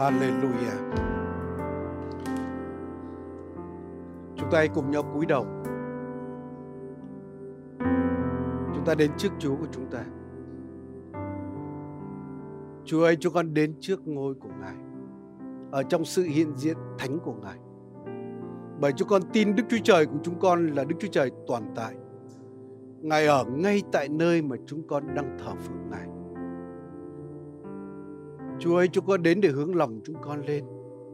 Hallelujah. Chúng ta hãy cùng nhau cúi đầu. Chúng ta đến trước Chúa của chúng ta. Chúa ơi, chúng con đến trước ngôi của Ngài. Ở trong sự hiện diện thánh của Ngài. Bởi chúng con tin Đức Chúa Trời của chúng con là Đức Chúa Trời toàn tại. Ngài ở ngay tại nơi mà chúng con đang thờ phượng Ngài. Chúa ơi, chúng con đến để hướng lòng chúng con lên,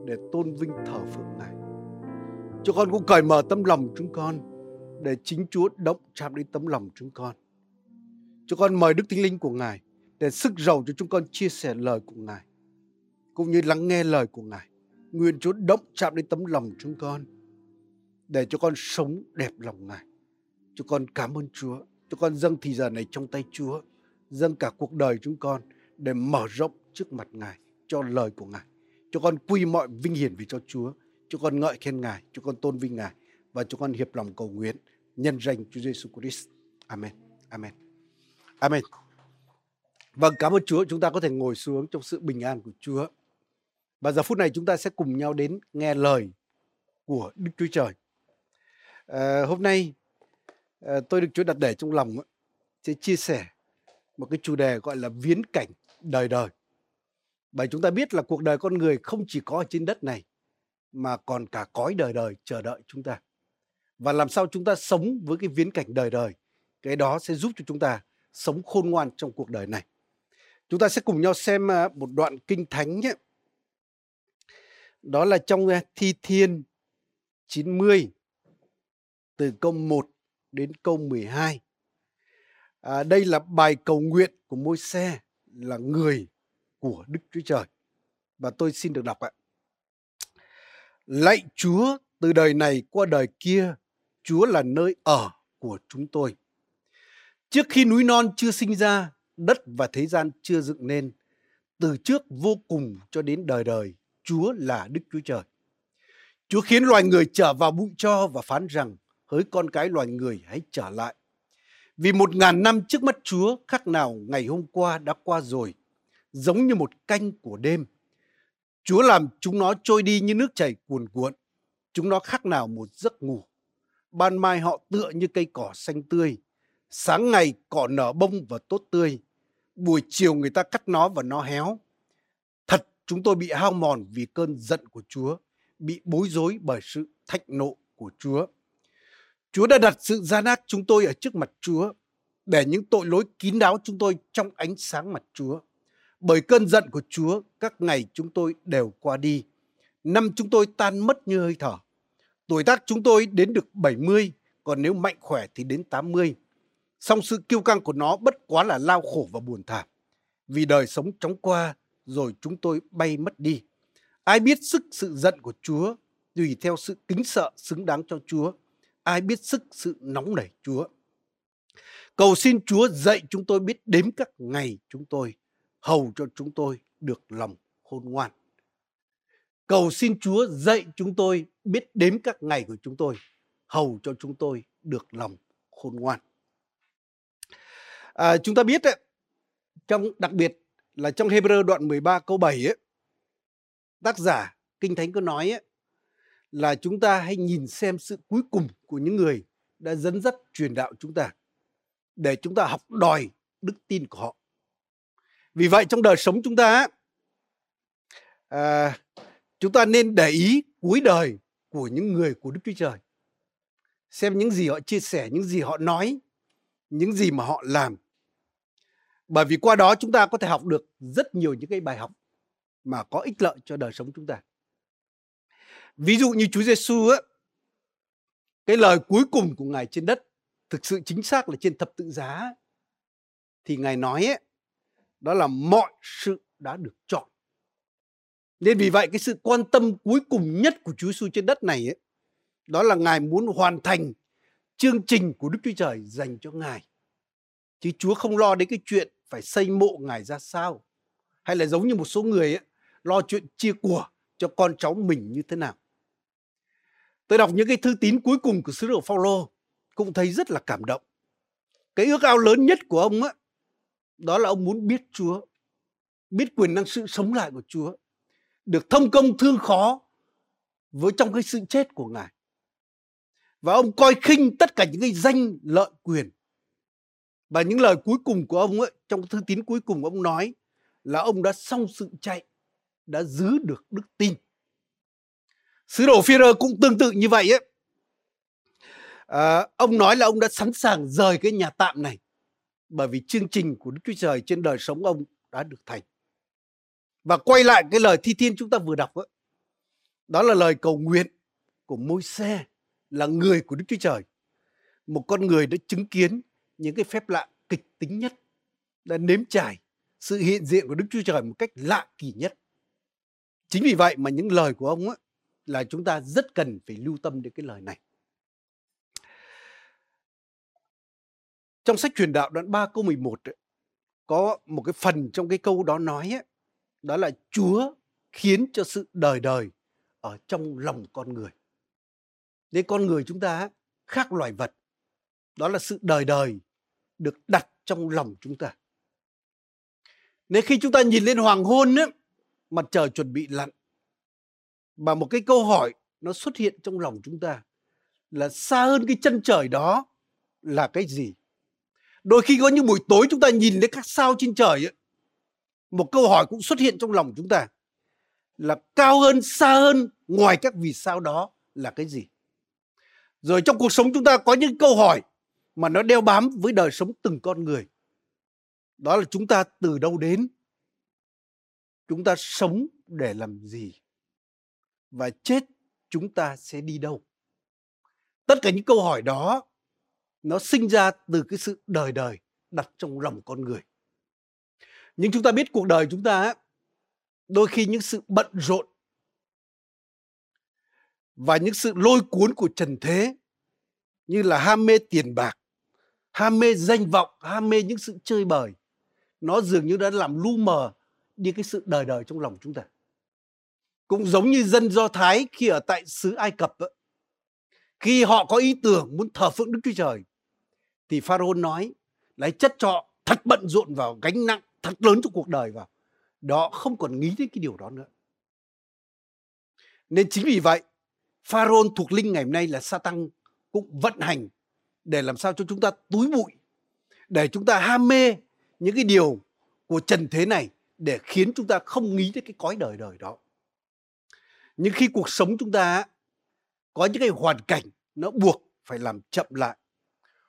để tôn vinh thờ phượng Ngài. Chúng con cũng cởi mở tâm lòng chúng con, để chính Chúa động chạm đến tấm lòng chúng con. Chúng con mời Đức Thánh Linh của Ngài để sức giàu cho chúng con chia sẻ lời của Ngài, cũng như lắng nghe lời của Ngài. Nguyện Chúa động chạm đến tấm lòng chúng con, để cho con sống đẹp lòng Ngài. Chúng con cảm ơn Chúa. Chúng con dâng thì giờ này trong tay Chúa, dâng cả cuộc đời chúng con để mở rộng trước mặt Ngài cho lời của Ngài. Cho con quy mọi vinh hiển vì cho Chúa. Cho con ngợi khen Ngài, cho con tôn vinh Ngài và cho con hiệp lòng cầu nguyện nhân danh Chúa Giêsu Christ. Amen. Amen. Amen. Vâng, cảm ơn Chúa. Chúng ta có thể ngồi xuống trong sự bình an của Chúa. Và giờ phút này chúng ta sẽ cùng nhau đến nghe lời của Đức Chúa Trời. À, hôm nay à, tôi được Chúa đặt để trong lòng sẽ chia sẻ một cái chủ đề gọi là viễn cảnh đời đời. Bởi chúng ta biết là cuộc đời con người không chỉ có ở trên đất này mà còn cả cõi đời đời chờ đợi chúng ta. Và làm sao chúng ta sống với cái viễn cảnh đời đời, cái đó sẽ giúp cho chúng ta sống khôn ngoan trong cuộc đời này. Chúng ta sẽ cùng nhau xem à, một đoạn kinh thánh nhé. Đó là trong à, Thi Thiên 90 từ câu 1 đến câu 12. À, đây là bài cầu nguyện của môi xe là người của Đức Chúa Trời. Và tôi xin được đọc ạ. Lạy Chúa từ đời này qua đời kia, Chúa là nơi ở của chúng tôi. Trước khi núi non chưa sinh ra, đất và thế gian chưa dựng nên, từ trước vô cùng cho đến đời đời, Chúa là Đức Chúa Trời. Chúa khiến loài người trở vào bụi cho và phán rằng, hỡi con cái loài người hãy trở lại. Vì một ngàn năm trước mắt Chúa khác nào ngày hôm qua đã qua rồi, giống như một canh của đêm. Chúa làm chúng nó trôi đi như nước chảy cuồn cuộn. Chúng nó khác nào một giấc ngủ. Ban mai họ tựa như cây cỏ xanh tươi. Sáng ngày cỏ nở bông và tốt tươi. Buổi chiều người ta cắt nó và nó héo. Thật chúng tôi bị hao mòn vì cơn giận của Chúa, bị bối rối bởi sự thạnh nộ của Chúa. Chúa đã đặt sự gian ác chúng tôi ở trước mặt Chúa, để những tội lỗi kín đáo chúng tôi trong ánh sáng mặt Chúa. Bởi cơn giận của Chúa, các ngày chúng tôi đều qua đi. Năm chúng tôi tan mất như hơi thở. Tuổi tác chúng tôi đến được 70, còn nếu mạnh khỏe thì đến 80. Song sự kiêu căng của nó bất quá là lao khổ và buồn thảm. Vì đời sống chóng qua, rồi chúng tôi bay mất đi. Ai biết sức sự giận của Chúa, tùy theo sự kính sợ xứng đáng cho Chúa – ai biết sức sự nóng nảy Chúa. Cầu xin Chúa dạy chúng tôi biết đếm các ngày chúng tôi, hầu cho chúng tôi được lòng khôn ngoan. Cầu xin Chúa dạy chúng tôi biết đếm các ngày của chúng tôi, hầu cho chúng tôi được lòng khôn ngoan. À, chúng ta biết đấy, trong đặc biệt là trong Hebrew đoạn 13 câu 7 ấy, tác giả Kinh Thánh có nói ấy, là chúng ta hãy nhìn xem sự cuối cùng của những người đã dẫn dắt truyền đạo chúng ta để chúng ta học đòi đức tin của họ. Vì vậy trong đời sống chúng ta à, chúng ta nên để ý cuối đời của những người của Đức Chúa Trời. Xem những gì họ chia sẻ, những gì họ nói, những gì mà họ làm. Bởi vì qua đó chúng ta có thể học được rất nhiều những cái bài học mà có ích lợi cho đời sống chúng ta. Ví dụ như Chúa Giêsu á, cái lời cuối cùng của Ngài trên đất thực sự chính xác là trên thập tự giá thì Ngài nói ấy, đó là mọi sự đã được chọn. Nên vì vậy cái sự quan tâm cuối cùng nhất của Chúa Giêsu trên đất này ấy, đó là Ngài muốn hoàn thành chương trình của Đức Chúa Trời dành cho Ngài. Chứ Chúa không lo đến cái chuyện phải xây mộ Ngài ra sao. Hay là giống như một số người ấy, lo chuyện chia của cho con cháu mình như thế nào. Tôi đọc những cái thư tín cuối cùng của sứ đồ Phaolô cũng thấy rất là cảm động. Cái ước ao lớn nhất của ông ấy đó là ông muốn biết Chúa, biết quyền năng sự sống lại của Chúa được thông công thương khó với trong cái sự chết của ngài. Và ông coi khinh tất cả những cái danh lợi quyền. Và những lời cuối cùng của ông ấy trong thư tín cuối cùng ông nói là ông đã xong sự chạy đã giữ được đức tin. Sứ đồ Führer cũng tương tự như vậy ấy. À, ông nói là ông đã sẵn sàng rời cái nhà tạm này bởi vì chương trình của Đức Chúa Trời trên đời sống ông đã được thành. Và quay lại cái lời thi thiên chúng ta vừa đọc đó, đó là lời cầu nguyện của môi xe là người của Đức Chúa Trời. Một con người đã chứng kiến những cái phép lạ kịch tính nhất đã nếm trải sự hiện diện của Đức Chúa Trời một cách lạ kỳ nhất. Chính vì vậy mà những lời của ông ấy, là chúng ta rất cần phải lưu tâm đến cái lời này. Trong sách truyền đạo đoạn 3 câu 11 ấy, có một cái phần trong cái câu đó nói ấy, đó là Chúa khiến cho sự đời đời ở trong lòng con người. Nên con người chúng ta khác loài vật. Đó là sự đời đời được đặt trong lòng chúng ta. Nên khi chúng ta nhìn lên hoàng hôn ấy, mặt trời chuẩn bị lặn và một cái câu hỏi nó xuất hiện trong lòng chúng ta là xa hơn cái chân trời đó là cái gì? Đôi khi có những buổi tối chúng ta nhìn thấy các sao trên trời ấy, một câu hỏi cũng xuất hiện trong lòng chúng ta là cao hơn, xa hơn ngoài các vì sao đó là cái gì? Rồi trong cuộc sống chúng ta có những câu hỏi mà nó đeo bám với đời sống từng con người. Đó là chúng ta từ đâu đến? Chúng ta sống để làm gì? Và chết chúng ta sẽ đi đâu? Tất cả những câu hỏi đó nó sinh ra từ cái sự đời đời đặt trong lòng con người. Nhưng chúng ta biết cuộc đời chúng ta đôi khi những sự bận rộn và những sự lôi cuốn của trần thế như là ham mê tiền bạc, ham mê danh vọng, ham mê những sự chơi bời nó dường như đã làm lu mờ đi cái sự đời đời trong lòng chúng ta. Cũng giống như dân Do Thái khi ở tại xứ Ai Cập khi họ có ý tưởng muốn thờ phượng Đức Chúa Trời thì Pharaoh nói, lấy chất trọ thật bận rộn vào gánh nặng thật lớn trong cuộc đời vào. Đó, không còn nghĩ đến cái điều đó nữa. Nên chính vì vậy, Pharaoh thuộc linh ngày hôm nay là Satan cũng vận hành để làm sao cho chúng ta túi bụi, để chúng ta ham mê những cái điều của trần thế này để khiến chúng ta không nghĩ đến cái cõi đời đời đó. Nhưng khi cuộc sống chúng ta có những cái hoàn cảnh nó buộc phải làm chậm lại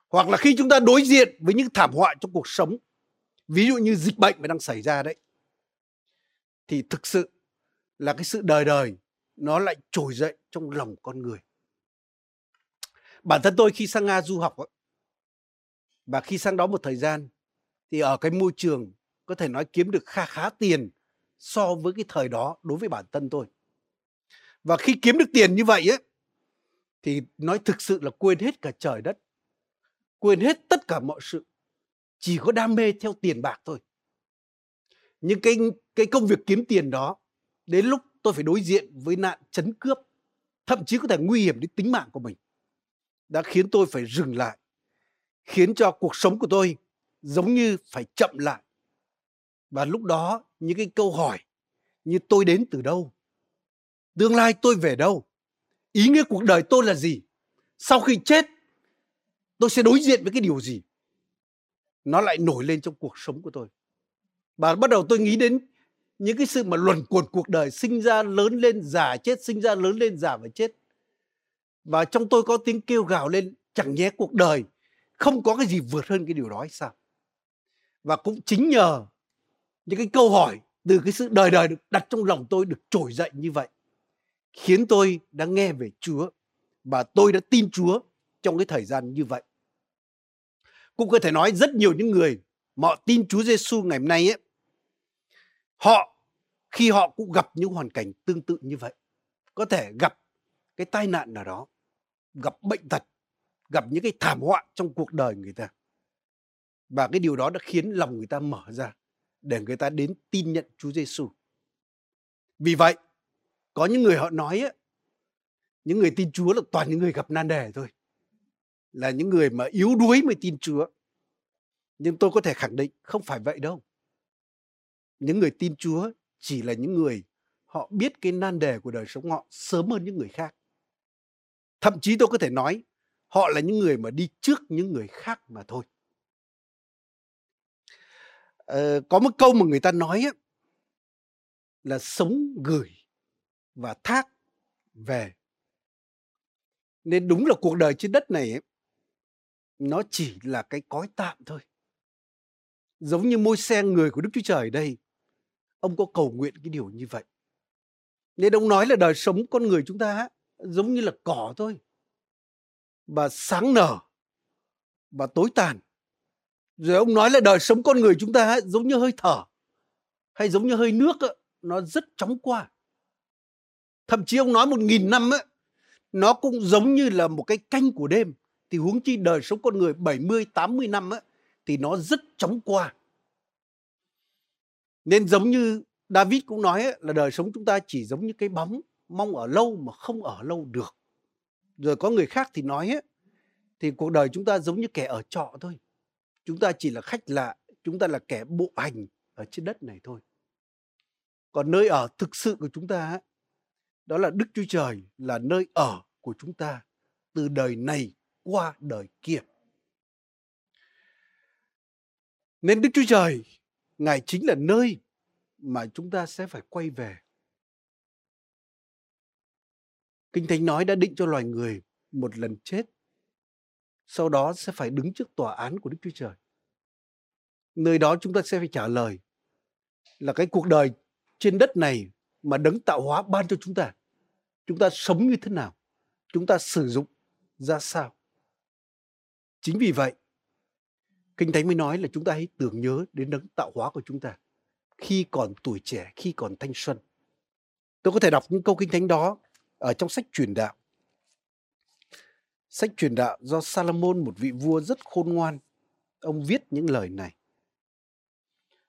hoặc là khi chúng ta đối diện với những thảm họa trong cuộc sống, ví dụ như dịch bệnh mà đang xảy ra đấy, thì thực sự là cái sự đời đời nó lại trồi dậy trong lòng con người. Bản thân tôi khi sang nga du học và khi sang đó một thời gian, thì ở cái môi trường có thể nói kiếm được kha khá tiền so với cái thời đó đối với bản thân tôi. Và khi kiếm được tiền như vậy ấy, thì nói thực sự là quên hết cả trời đất quên hết tất cả mọi sự, chỉ có đam mê theo tiền bạc thôi. Nhưng cái cái công việc kiếm tiền đó, đến lúc tôi phải đối diện với nạn chấn cướp, thậm chí có thể nguy hiểm đến tính mạng của mình, đã khiến tôi phải dừng lại, khiến cho cuộc sống của tôi giống như phải chậm lại. Và lúc đó, những cái câu hỏi như tôi đến từ đâu? Tương lai tôi về đâu? Ý nghĩa cuộc đời tôi là gì? Sau khi chết tôi sẽ đối diện với cái điều gì? Nó lại nổi lên trong cuộc sống của tôi. Và bắt đầu tôi nghĩ đến những cái sự mà luẩn quẩn cuộc đời, sinh ra, lớn lên, già chết, sinh ra, lớn lên, già và chết. Và trong tôi có tiếng kêu gào lên, chẳng nhé cuộc đời không có cái gì vượt hơn cái điều đó hay sao? Và cũng chính nhờ những cái câu hỏi từ cái sự đời đời được đặt trong lòng tôi được trỗi dậy như vậy, khiến tôi đã nghe về Chúa và tôi đã tin Chúa trong cái thời gian như vậy. Cũng có thể nói rất nhiều những người mà họ tin Chúa Giêsu ngày hôm nay ấy, họ khi họ cũng gặp những hoàn cảnh tương tự như vậy, có thể gặp cái tai nạn nào đó, gặp bệnh tật, gặp những cái thảm họa trong cuộc đời người ta. Và cái điều đó đã khiến lòng người ta mở ra để người ta đến tin nhận Chúa Giêsu. Vì vậy, có những người họ nói ấy, những người tin Chúa là toàn những người gặp nan đề thôi là những người mà yếu đuối mới tin Chúa. Nhưng tôi có thể khẳng định không phải vậy đâu. Những người tin Chúa chỉ là những người họ biết cái nan đề của đời sống họ sớm hơn những người khác. Thậm chí tôi có thể nói họ là những người mà đi trước những người khác mà thôi. Ờ, có một câu mà người ta nói á, là sống gửi và thác về. Nên đúng là cuộc đời trên đất này ấy, nó chỉ là cái cõi tạm thôi. Giống như môi xe người của Đức Chúa Trời đây, ông có cầu nguyện cái điều như vậy. Nên ông nói là đời sống con người chúng ta giống như là cỏ thôi. Và sáng nở và tối tàn. Rồi ông nói là đời sống con người chúng ta giống như hơi thở hay giống như hơi nước nó rất chóng qua. Thậm chí ông nói một nghìn năm nó cũng giống như là một cái canh của đêm. Thì huống chi đời sống con người 70, 80 năm á thì nó rất chóng qua. Nên giống như David cũng nói ấy, là đời sống chúng ta chỉ giống như cái bóng mong ở lâu mà không ở lâu được. Rồi có người khác thì nói ấy, thì cuộc đời chúng ta giống như kẻ ở trọ thôi. Chúng ta chỉ là khách lạ, chúng ta là kẻ bộ hành ở trên đất này thôi. Còn nơi ở thực sự của chúng ta ấy, đó là Đức Chúa Trời là nơi ở của chúng ta từ đời này qua đời kia. Nên Đức Chúa Trời, Ngài chính là nơi mà chúng ta sẽ phải quay về. Kinh Thánh nói đã định cho loài người một lần chết, sau đó sẽ phải đứng trước tòa án của Đức Chúa Trời. Nơi đó chúng ta sẽ phải trả lời là cái cuộc đời trên đất này mà đấng tạo hóa ban cho chúng ta. Chúng ta sống như thế nào? Chúng ta sử dụng ra sao? Chính vì vậy, Kinh Thánh mới nói là chúng ta hãy tưởng nhớ đến đấng tạo hóa của chúng ta khi còn tuổi trẻ, khi còn thanh xuân. Tôi có thể đọc những câu Kinh Thánh đó ở trong sách truyền đạo. Sách truyền đạo do Salomon, một vị vua rất khôn ngoan, ông viết những lời này.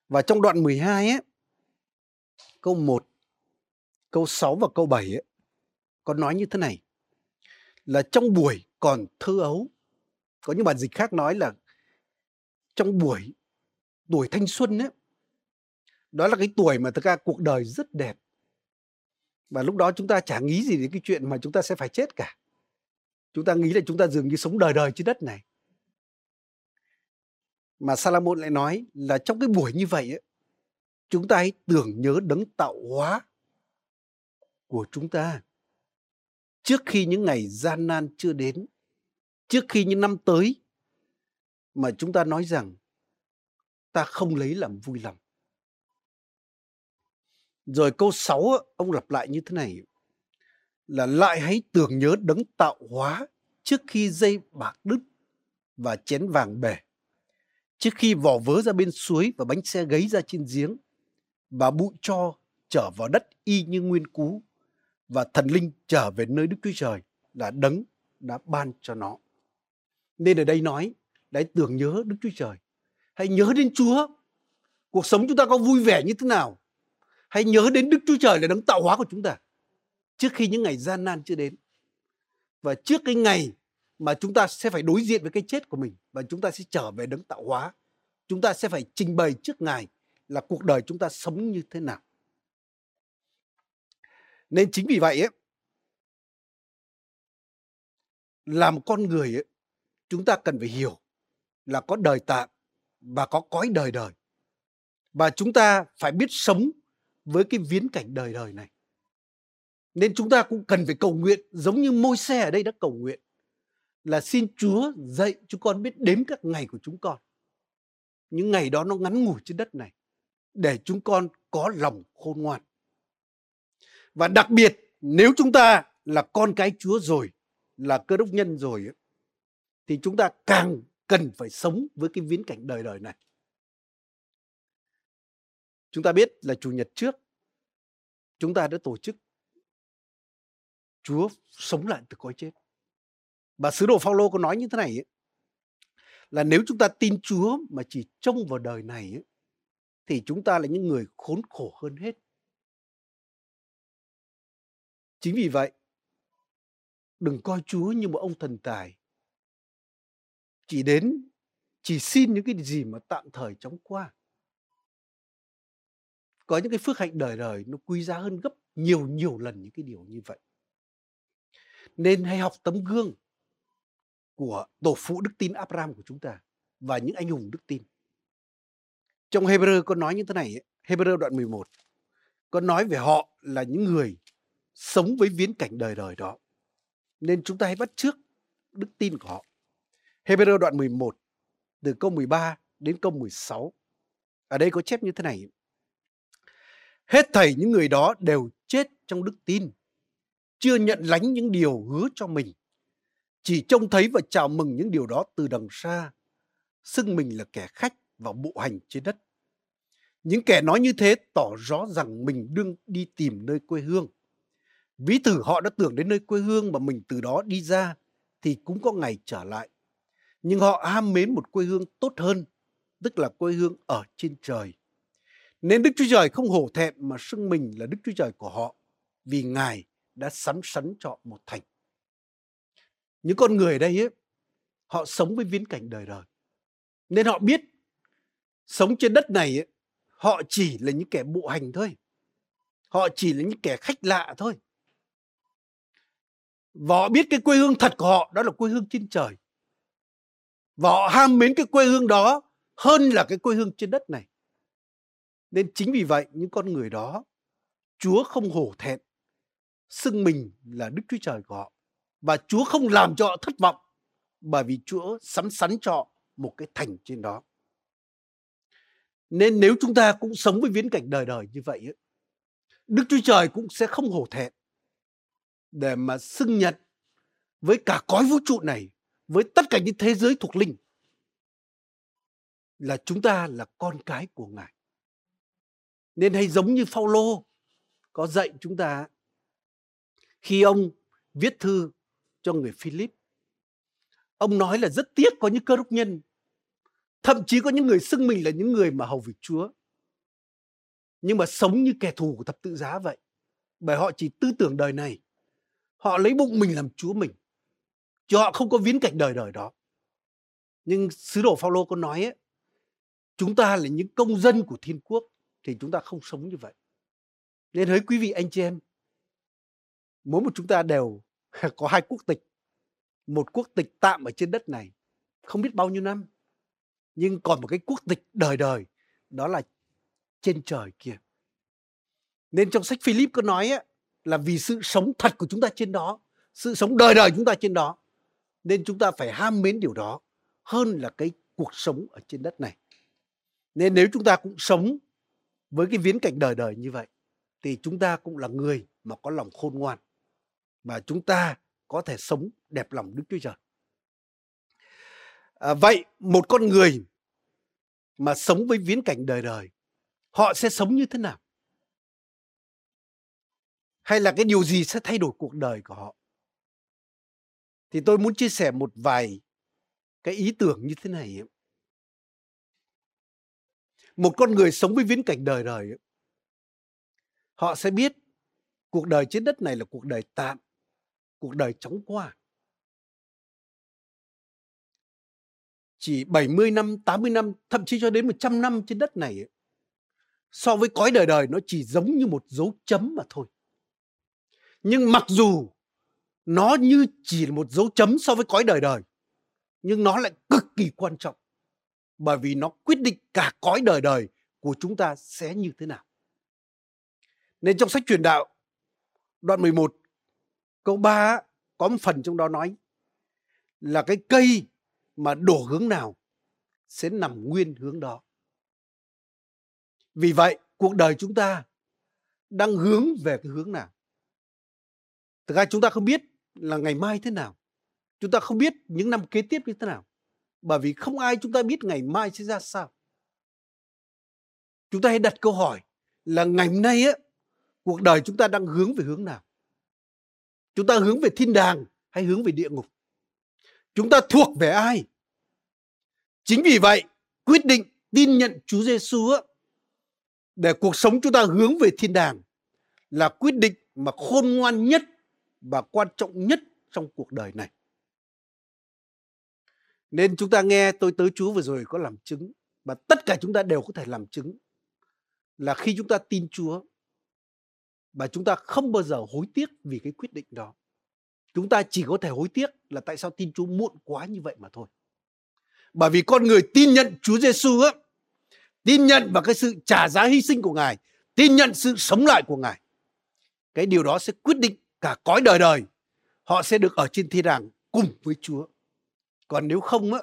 Và trong đoạn 12 ấy, câu 1, câu 6 và câu 7 ấy, có nói như thế này. Là trong buổi còn thơ ấu, có những bản dịch khác nói là trong buổi tuổi thanh xuân ấy, đó là cái tuổi mà thực ra cuộc đời rất đẹp. Và lúc đó chúng ta chả nghĩ gì đến cái chuyện mà chúng ta sẽ phải chết cả. Chúng ta nghĩ là chúng ta dường như sống đời đời trên đất này. Mà Salomon lại nói là trong cái buổi như vậy ấy, chúng ta hãy tưởng nhớ đấng tạo hóa của chúng ta trước khi những ngày gian nan chưa đến trước khi những năm tới mà chúng ta nói rằng ta không lấy làm vui lòng rồi câu 6 ông lặp lại như thế này, là lại hãy tưởng nhớ đấng tạo hóa trước khi dây bạc đứt và chén vàng bể. Trước khi vỏ vớ ra bên suối và bánh xe gấy ra trên giếng và bụi cho trở vào đất y như nguyên cú và thần linh trở về nơi Đức Chúa Trời là đấng đã ban cho nó. Nên ở đây nói, đấy tưởng nhớ Đức Chúa Trời. Hãy nhớ đến Chúa. Cuộc sống chúng ta có vui vẻ như thế nào? Hãy nhớ đến Đức Chúa Trời là đấng tạo hóa của chúng ta. Trước khi những ngày gian nan chưa đến. Và trước cái ngày mà chúng ta sẽ phải đối diện với cái chết của mình và chúng ta sẽ trở về đấng tạo hóa. Chúng ta sẽ phải trình bày trước Ngài là cuộc đời chúng ta sống như thế nào. Nên chính vì vậy ấy, làm con người ấy, chúng ta cần phải hiểu là có đời tạm và có cõi đời đời. Và chúng ta phải biết sống với cái viễn cảnh đời đời này. Nên chúng ta cũng cần phải cầu nguyện giống như môi xe ở đây đã cầu nguyện là xin Chúa dạy chúng con biết đếm các ngày của chúng con. Những ngày đó nó ngắn ngủi trên đất này để chúng con có lòng khôn ngoan. Và đặc biệt nếu chúng ta là con cái Chúa rồi, là cơ đốc nhân rồi thì chúng ta càng cần phải sống với cái viễn cảnh đời đời này. Chúng ta biết là chủ nhật trước chúng ta đã tổ chức Chúa sống lại từ cõi chết. Và sứ đồ Phaolô có nói như thế này ấy, là nếu chúng ta tin Chúa mà chỉ trông vào đời này ấy, thì chúng ta là những người khốn khổ hơn hết. Chính vì vậy, đừng coi Chúa như một ông thần tài. Chỉ đến, chỉ xin những cái gì mà tạm thời chóng qua. có những cái phước hạnh đời đời nó quý giá hơn gấp nhiều nhiều lần những cái điều như vậy. Nên hãy học tấm gương của tổ phụ đức tin Abraham của chúng ta và những anh hùng đức tin. Trong Hebrew có nói như thế này, Hebrew đoạn 11, có nói về họ là những người sống với viễn cảnh đời đời đó. Nên chúng ta hãy bắt trước đức tin của họ. Hebrew đoạn 11, từ câu 13 đến câu 16. Ở đây có chép như thế này. Hết thảy những người đó đều chết trong đức tin, chưa nhận lánh những điều hứa cho mình, chỉ trông thấy và chào mừng những điều đó từ đằng xa, xưng mình là kẻ khách và bộ hành trên đất. Những kẻ nói như thế tỏ rõ rằng mình đương đi tìm nơi quê hương. Ví thử họ đã tưởng đến nơi quê hương mà mình từ đó đi ra thì cũng có ngày trở lại. Nhưng họ ham mến một quê hương tốt hơn, tức là quê hương ở trên trời. Nên Đức Chúa Trời không hổ thẹn mà xưng mình là Đức Chúa Trời của họ, vì Ngài đã sắn sắn cho một thành. Những con người ở đây ấy, họ sống với viễn cảnh đời đời. Nên họ biết sống trên đất này ấy, họ chỉ là những kẻ bộ hành thôi. Họ chỉ là những kẻ khách lạ thôi. Và họ biết cái quê hương thật của họ đó là quê hương trên trời. Và họ ham mến cái quê hương đó hơn là cái quê hương trên đất này. Nên chính vì vậy những con người đó Chúa không hổ thẹn xưng mình là Đức Chúa Trời của họ và Chúa không làm cho họ thất vọng bởi vì Chúa sắm sắn cho một cái thành trên đó. Nên nếu chúng ta cũng sống với viễn cảnh đời đời như vậy Đức Chúa Trời cũng sẽ không hổ thẹn để mà xưng nhận với cả cõi vũ trụ này, với tất cả những thế giới thuộc linh là chúng ta là con cái của Ngài. Nên hay giống như Phaolô có dạy chúng ta khi ông viết thư cho người Philip. Ông nói là rất tiếc có những cơ đốc nhân, thậm chí có những người xưng mình là những người mà hầu việc Chúa. Nhưng mà sống như kẻ thù của thập tự giá vậy. Bởi họ chỉ tư tưởng đời này. Họ lấy bụng mình làm Chúa mình. Chứ họ không có viễn cảnh đời đời đó. Nhưng sứ đồ Phaolô có nói ấy, chúng ta là những công dân của thiên quốc thì chúng ta không sống như vậy. Nên hỡi quý vị anh chị em, mỗi một chúng ta đều có hai quốc tịch. Một quốc tịch tạm ở trên đất này, không biết bao nhiêu năm. Nhưng còn một cái quốc tịch đời đời, đó là trên trời kia. Nên trong sách Philip có nói ấy là vì sự sống thật của chúng ta trên đó, sự sống đời đời chúng ta trên đó. Nên chúng ta phải ham mến điều đó hơn là cái cuộc sống ở trên đất này. Nên nếu chúng ta cũng sống với cái viễn cảnh đời đời như vậy thì chúng ta cũng là người mà có lòng khôn ngoan mà chúng ta có thể sống đẹp lòng Đức Chúa Trời. À, vậy một con người mà sống với viễn cảnh đời đời họ sẽ sống như thế nào? Hay là cái điều gì sẽ thay đổi cuộc đời của họ? Thì tôi muốn chia sẻ một vài cái ý tưởng như thế này một con người sống với viễn cảnh đời đời họ sẽ biết cuộc đời trên đất này là cuộc đời tạm cuộc đời chóng qua chỉ 70 năm, 80 năm, thậm chí cho đến 100 năm trên đất này so với cõi đời đời nó chỉ giống như một dấu chấm mà thôi. Nhưng mặc dù nó như chỉ là một dấu chấm so với cõi đời đời, nhưng nó lại cực kỳ quan trọng bởi vì nó quyết định cả cõi đời đời của chúng ta sẽ như thế nào. Nên trong sách truyền đạo đoạn 11 câu 3 có một phần trong đó nói là cái cây mà đổ hướng nào sẽ nằm nguyên hướng đó. Vì vậy, cuộc đời chúng ta đang hướng về cái hướng nào. Thực ra chúng ta không biết là ngày mai thế nào. Chúng ta không biết những năm kế tiếp như thế nào. Bởi vì không ai chúng ta biết ngày mai sẽ ra sao. Chúng ta hãy đặt câu hỏi là ngày hôm nay á, cuộc đời chúng ta đang hướng về hướng nào? Chúng ta hướng về thiên đàng hay hướng về địa ngục? Chúng ta thuộc về ai? Chính vì vậy, quyết định tin nhận Chúa Giêsu để cuộc sống chúng ta hướng về thiên đàng là quyết định mà khôn ngoan nhất và quan trọng nhất trong cuộc đời này nên chúng ta nghe tôi tới Chúa vừa rồi có làm chứng và tất cả chúng ta đều có thể làm chứng là khi chúng ta tin Chúa và chúng ta không bao giờ hối tiếc vì cái quyết định đó. Chúng ta chỉ có thể hối tiếc là tại sao tin Chúa muộn quá như vậy mà thôi. Bởi vì con người tin nhận Chúa Giêsu á, tin nhận vào cái sự trả giá hy sinh của Ngài, tin nhận sự sống lại của Ngài. Cái điều đó sẽ quyết định cả cõi đời đời. Họ sẽ được ở trên thiên đàng cùng với Chúa. Còn nếu không á,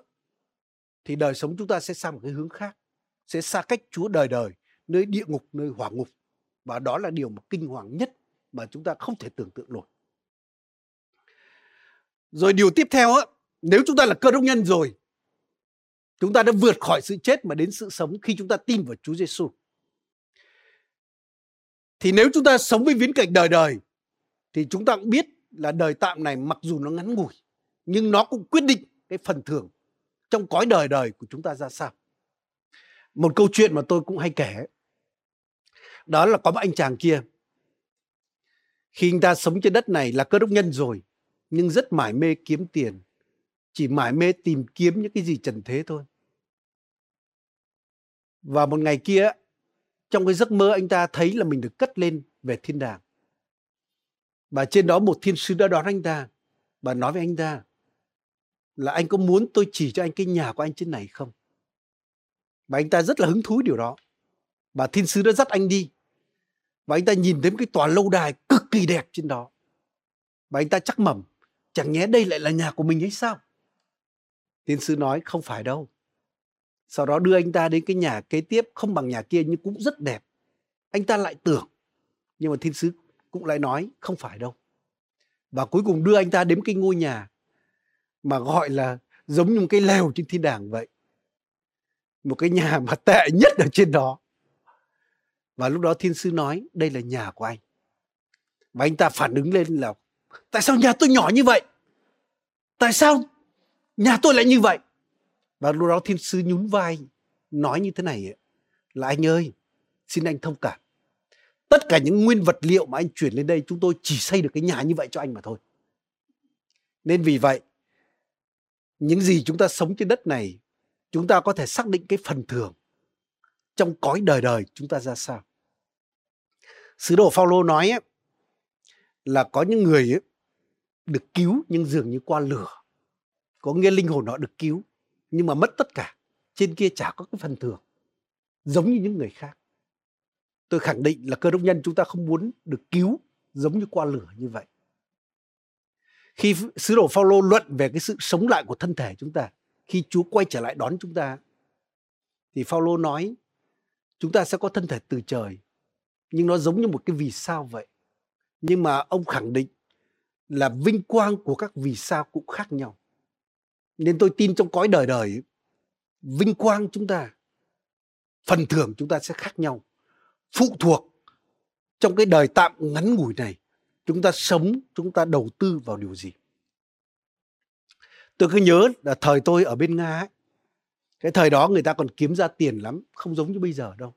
thì đời sống chúng ta sẽ sang một cái hướng khác. Sẽ xa cách Chúa đời đời, nơi địa ngục, nơi hỏa ngục. Và đó là điều mà kinh hoàng nhất mà chúng ta không thể tưởng tượng nổi. Rồi điều tiếp theo á, nếu chúng ta là cơ đốc nhân rồi, chúng ta đã vượt khỏi sự chết mà đến sự sống khi chúng ta tin vào Chúa Giêsu. Thì nếu chúng ta sống với viễn cảnh đời đời thì chúng ta cũng biết là đời tạm này mặc dù nó ngắn ngủi, nhưng nó cũng quyết định cái phần thưởng trong cõi đời đời của chúng ta ra sao. Một câu chuyện mà tôi cũng hay kể, đó là có một anh chàng kia. Khi anh ta sống trên đất này là cơ đốc nhân rồi, nhưng rất mải mê kiếm tiền, chỉ mải mê tìm kiếm những cái gì trần thế thôi. Và một ngày kia, trong cái giấc mơ anh ta thấy là mình được cất lên về thiên đàng và trên đó một thiên sứ đã đón anh ta và nói với anh ta là anh có muốn tôi chỉ cho anh cái nhà của anh trên này không? Và anh ta rất là hứng thú điều đó. Và thiên sứ đã dắt anh đi. Và anh ta nhìn thấy một cái tòa lâu đài cực kỳ đẹp trên đó. Và anh ta chắc mẩm, chẳng nhẽ đây lại là nhà của mình hay sao? Thiên sứ nói, không phải đâu. Sau đó đưa anh ta đến cái nhà kế tiếp, không bằng nhà kia nhưng cũng rất đẹp. Anh ta lại tưởng, nhưng mà thiên sứ cũng lại nói, không phải đâu. Và cuối cùng đưa anh ta đến cái ngôi nhà mà gọi là giống như một cái lều trên thiên đàng vậy. Một cái nhà mà tệ nhất ở trên đó. Và lúc đó thiên sư nói, đây là nhà của anh. Và anh ta phản ứng lên là, tại sao nhà tôi nhỏ như vậy? Tại sao nhà tôi lại như vậy? Và lúc đó thiên sư nhún vai, nói như thế này là, anh ơi, xin anh thông cảm tất cả những nguyên vật liệu mà anh chuyển lên đây chúng tôi chỉ xây được cái nhà như vậy cho anh mà thôi. Nên vì vậy những gì chúng ta sống trên đất này chúng ta có thể xác định cái phần thưởng trong cõi đời đời chúng ta ra sao. Sứ đồ Phaolô nói ấy, là có những người ấy, được cứu nhưng dường như qua lửa. Có nghĩa linh hồn họ được cứu nhưng mà mất tất cả. Trên kia chả có cái phần thưởng giống như những người khác tôi khẳng định là cơ đốc nhân chúng ta không muốn được cứu giống như qua lửa như vậy. Khi sứ đồ Phaolô luận về cái sự sống lại của thân thể chúng ta, khi Chúa quay trở lại đón chúng ta, thì Phaolô nói, chúng ta sẽ có thân thể từ trời, nhưng nó giống như một cái vì sao vậy. Nhưng mà ông khẳng định là vinh quang của các vì sao cũng khác nhau. Nên tôi tin trong cõi đời đời, vinh quang chúng ta, phần thưởng chúng ta sẽ khác nhau phụ thuộc trong cái đời tạm ngắn ngủi này chúng ta sống chúng ta đầu tư vào điều gì tôi cứ nhớ là thời tôi ở bên nga ấy, cái thời đó người ta còn kiếm ra tiền lắm không giống như bây giờ đâu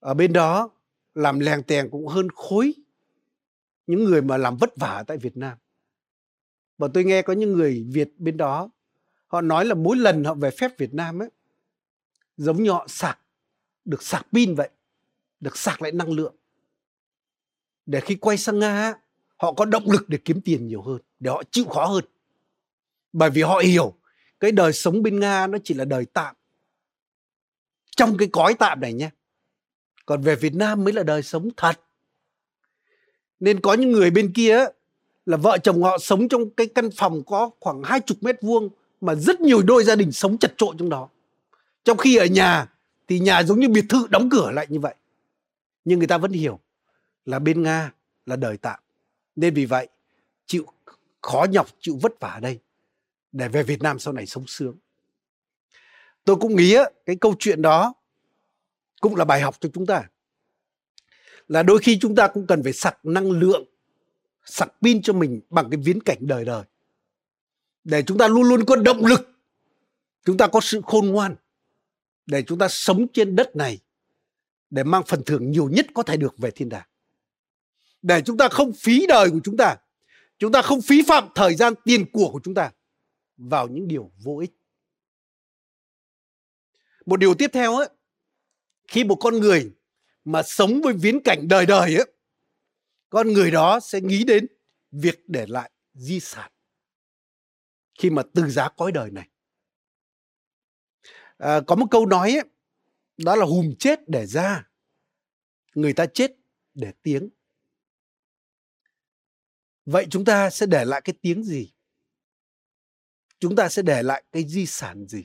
ở bên đó làm lèng tèng cũng hơn khối những người mà làm vất vả tại Việt Nam. Và tôi nghe có những người Việt bên đó họ nói là mỗi lần họ về phép Việt Nam ấy giống như họ sạc được sạc pin vậy, được sạc lại năng lượng. Để khi quay sang Nga họ có động lực để kiếm tiền nhiều hơn, để họ chịu khó hơn. Bởi vì họ hiểu cái đời sống bên Nga nó chỉ là đời tạm. Trong cái cõi tạm này nhé còn về Việt Nam mới là đời sống thật nên có những người bên kia là vợ chồng họ sống trong cái căn phòng có khoảng hai chục mét vuông mà rất nhiều đôi gia đình sống chật trội trong đó trong khi ở nhà thì nhà giống như biệt thự đóng cửa lại như vậy. Nhưng người ta vẫn hiểu là bên nga là đời tạm. Nên vì vậy, chịu khó nhọc, chịu vất vả ở đây để về việt nam sau này sống sướng. Tôi cũng nghĩ cái câu chuyện đó cũng là bài học cho chúng ta. Là đôi khi chúng ta cũng cần phải sạc năng lượng sạc pin cho mình bằng cái viễn cảnh đời đời. Để chúng ta luôn luôn có động lực, chúng ta có sự khôn ngoan để chúng ta sống trên đất này để mang phần thưởng nhiều nhất có thể được về thiên đàng. Để chúng ta không phí đời của chúng ta chúng ta không phí phạm thời gian tiền của của chúng ta vào những điều vô ích. Một điều tiếp theo ấy khi một con người mà sống với viễn cảnh đời đời ấy, con người đó sẽ nghĩ đến việc để lại di sản. Khi mà từ giá cõi đời này à, có một câu nói ấy, đó là hùm chết để ra người ta chết để tiếng. Vậy chúng ta sẽ để lại cái tiếng gì? Chúng ta sẽ để lại cái di sản gì?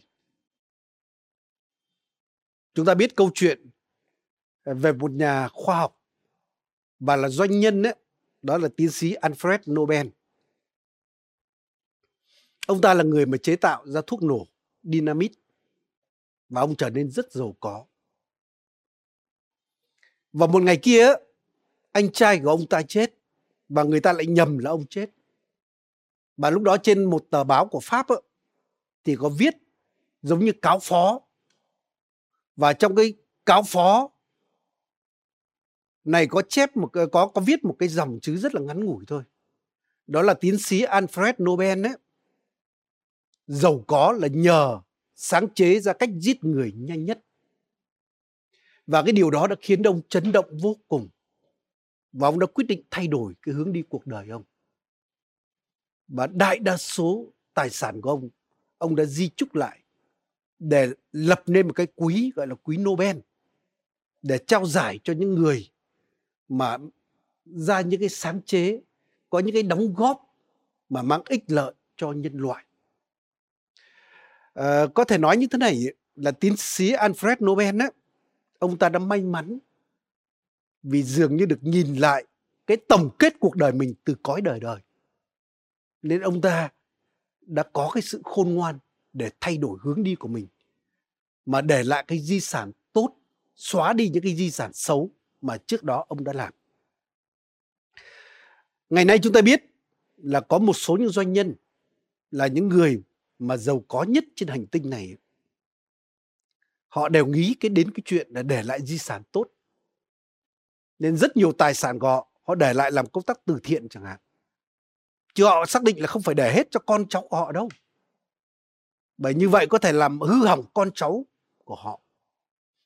Chúng ta biết câu chuyện về một nhà khoa học và là doanh nhân ấy, đó là tiến sĩ Alfred Nobel. Ông ta là người mà chế tạo ra thuốc nổ dynamite và ông trở nên rất giàu có. Và một ngày kia anh trai của ông ta chết và người ta lại nhầm là ông chết. Và lúc đó trên một tờ báo của Pháp ấy, thì có viết giống như cáo phó. Và trong cái cáo phó này có chép một có có viết một cái dòng chữ rất là ngắn ngủi thôi. Đó là tiến sĩ Alfred Nobel ấy. Giàu có là nhờ sáng chế ra cách giết người nhanh nhất. Và cái điều đó đã khiến ông chấn động vô cùng. Và ông đã quyết định thay đổi cái hướng đi cuộc đời ông. Và đại đa số tài sản của ông, ông đã di chúc lại để lập nên một cái quý gọi là quý Nobel để trao giải cho những người mà ra những cái sáng chế có những cái đóng góp mà mang ích lợi cho nhân loại à, có thể nói như thế này là tiến sĩ Alfred Nobel á ông ta đã may mắn vì dường như được nhìn lại cái tổng kết cuộc đời mình từ cõi đời đời nên ông ta đã có cái sự khôn ngoan để thay đổi hướng đi của mình mà để lại cái di sản tốt xóa đi những cái di sản xấu mà trước đó ông đã làm. Ngày nay chúng ta biết là có một số những doanh nhân là những người mà giàu có nhất trên hành tinh này. Họ đều nghĩ cái đến cái chuyện là để lại di sản tốt. Nên rất nhiều tài sản của họ họ để lại làm công tác từ thiện chẳng hạn. Chứ họ xác định là không phải để hết cho con cháu của họ đâu. Bởi như vậy có thể làm hư hỏng con cháu của họ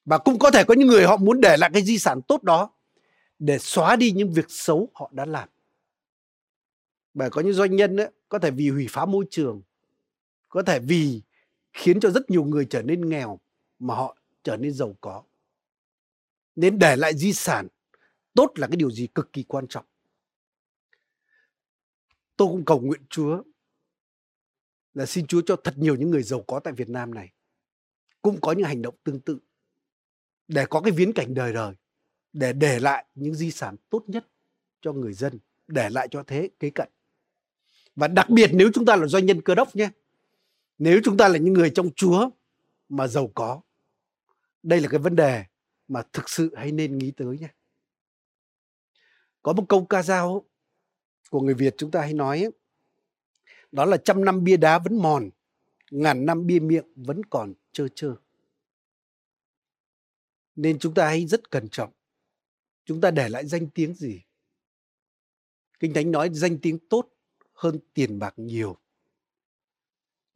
và cũng có thể có những người họ muốn để lại cái di sản tốt đó để xóa đi những việc xấu họ đã làm bởi có những doanh nhân ấy, có thể vì hủy phá môi trường có thể vì khiến cho rất nhiều người trở nên nghèo mà họ trở nên giàu có. Nên để lại di sản tốt là cái điều gì cực kỳ quan trọng. Tôi cũng cầu nguyện chúa là xin chúa cho thật nhiều những người giàu có tại việt nam này cũng có những hành động tương tự để có cái viễn cảnh đời đời, để để lại những di sản tốt nhất cho người dân, để lại cho thế, kế cận. Và đặc biệt nếu chúng ta là doanh nhân cơ đốc nhé nếu chúng ta là những người trong chúa mà giàu có, đây là cái vấn đề mà thực sự hãy nên nghĩ tới nha. có một câu ca dao của người việt chúng ta hay nói đó là trăm năm bia đá vẫn mòn, ngàn năm bia miệng vẫn còn trơ trơ. Nên chúng ta hãy rất cẩn trọng. Chúng ta để lại danh tiếng gì? Kinh thánh nói danh tiếng tốt hơn tiền bạc nhiều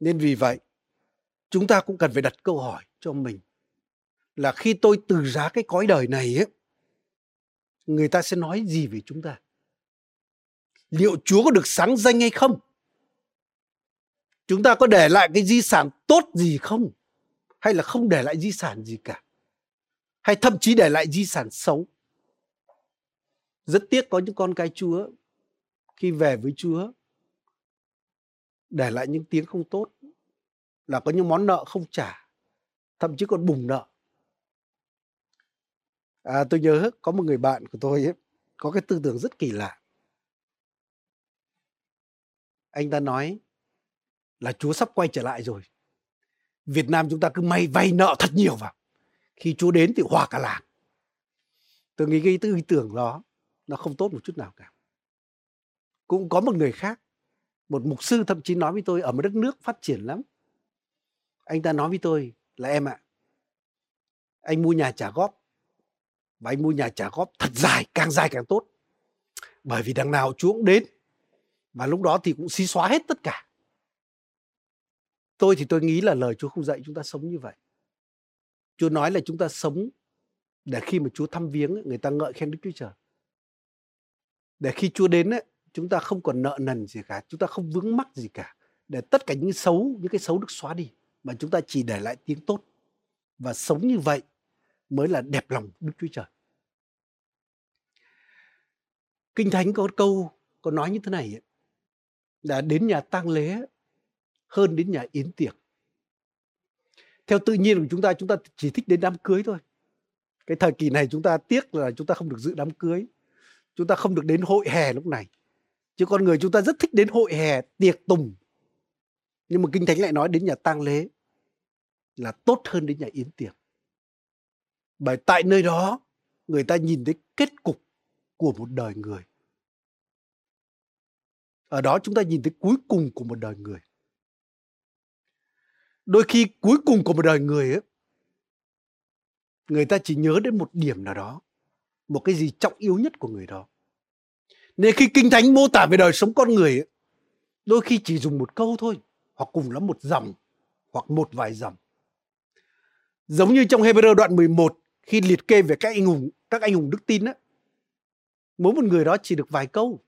nên vì vậy chúng ta cũng cần phải đặt câu hỏi cho mình là khi tôi từ giá cái cõi đời này ấy, người ta sẽ nói gì về chúng ta? Liệu chúa có được sáng danh hay không? Chúng ta có để lại cái di sản tốt gì không? Hay là không để lại di sản gì cả? Hay thậm chí để lại di sản xấu? Rất tiếc có những con cái chúa khi về với chúa để lại những tiếng không tốt là có những món nợ không trả thậm chí còn bùng nợ. À, tôi nhớ có một người bạn của tôi ấy, có cái tư tưởng rất kỳ lạ. Anh ta nói là chúa sắp quay trở lại rồi. Việt nam chúng ta cứ may vay nợ thật nhiều vào. Khi Chúa đến thì hòa cả làng. Tôi nghĩ cái tư tưởng đó nó không tốt một chút nào cả. Cũng có một người khác một mục sư thậm chí nói với tôi, ở một đất nước phát triển lắm. Anh ta nói với tôi là, em ạ, anh mua nhà trả góp và anh mua nhà trả góp thật dài, càng dài càng tốt. Bởi vì đằng nào chúa cũng đến và lúc đó thì cũng xí xóa hết tất cả. Tôi thì tôi nghĩ là lời chúa không dạy chúng ta sống như vậy. Chúa nói là chúng ta sống để khi mà Chúa thăm viếng người ta ngợi khen Đức Chúa Trời. Để khi Chúa đến chúng ta không còn nợ nần gì cả, chúng ta không vướng mắc gì cả. Để tất cả những xấu, những cái xấu được xóa đi mà chúng ta chỉ để lại tiếng tốt. Và sống như vậy mới là đẹp lòng Đức Chúa Trời. Kinh Thánh có câu có nói như thế này là đến nhà tang lễ hơn đến nhà yến tiệc. Theo tự nhiên của chúng ta chúng ta chỉ thích đến đám cưới thôi. Cái thời kỳ này chúng ta tiếc là chúng ta không được dự đám cưới. Chúng ta không được đến hội hè lúc này. Chứ con người chúng ta rất thích đến hội hè, tiệc tùng. Nhưng mà Kinh Thánh lại nói đến nhà tang lễ là tốt hơn đến nhà yến tiệc. Bởi tại nơi đó người ta nhìn thấy kết cục của một đời người. Ở đó chúng ta nhìn thấy cuối cùng của một đời người. Đôi khi cuối cùng của một đời người ấy, người ta chỉ nhớ đến một điểm nào đó, một cái gì trọng yếu nhất của người đó. Nên khi Kinh Thánh mô tả về đời sống con người ấy, đôi khi chỉ dùng một câu thôi, hoặc cùng lắm một dòng, hoặc một vài dòng. Giống như trong Hebrew đoạn 11 khi liệt kê về các anh hùng các anh hùng đức tin á mỗi một người đó chỉ được vài câu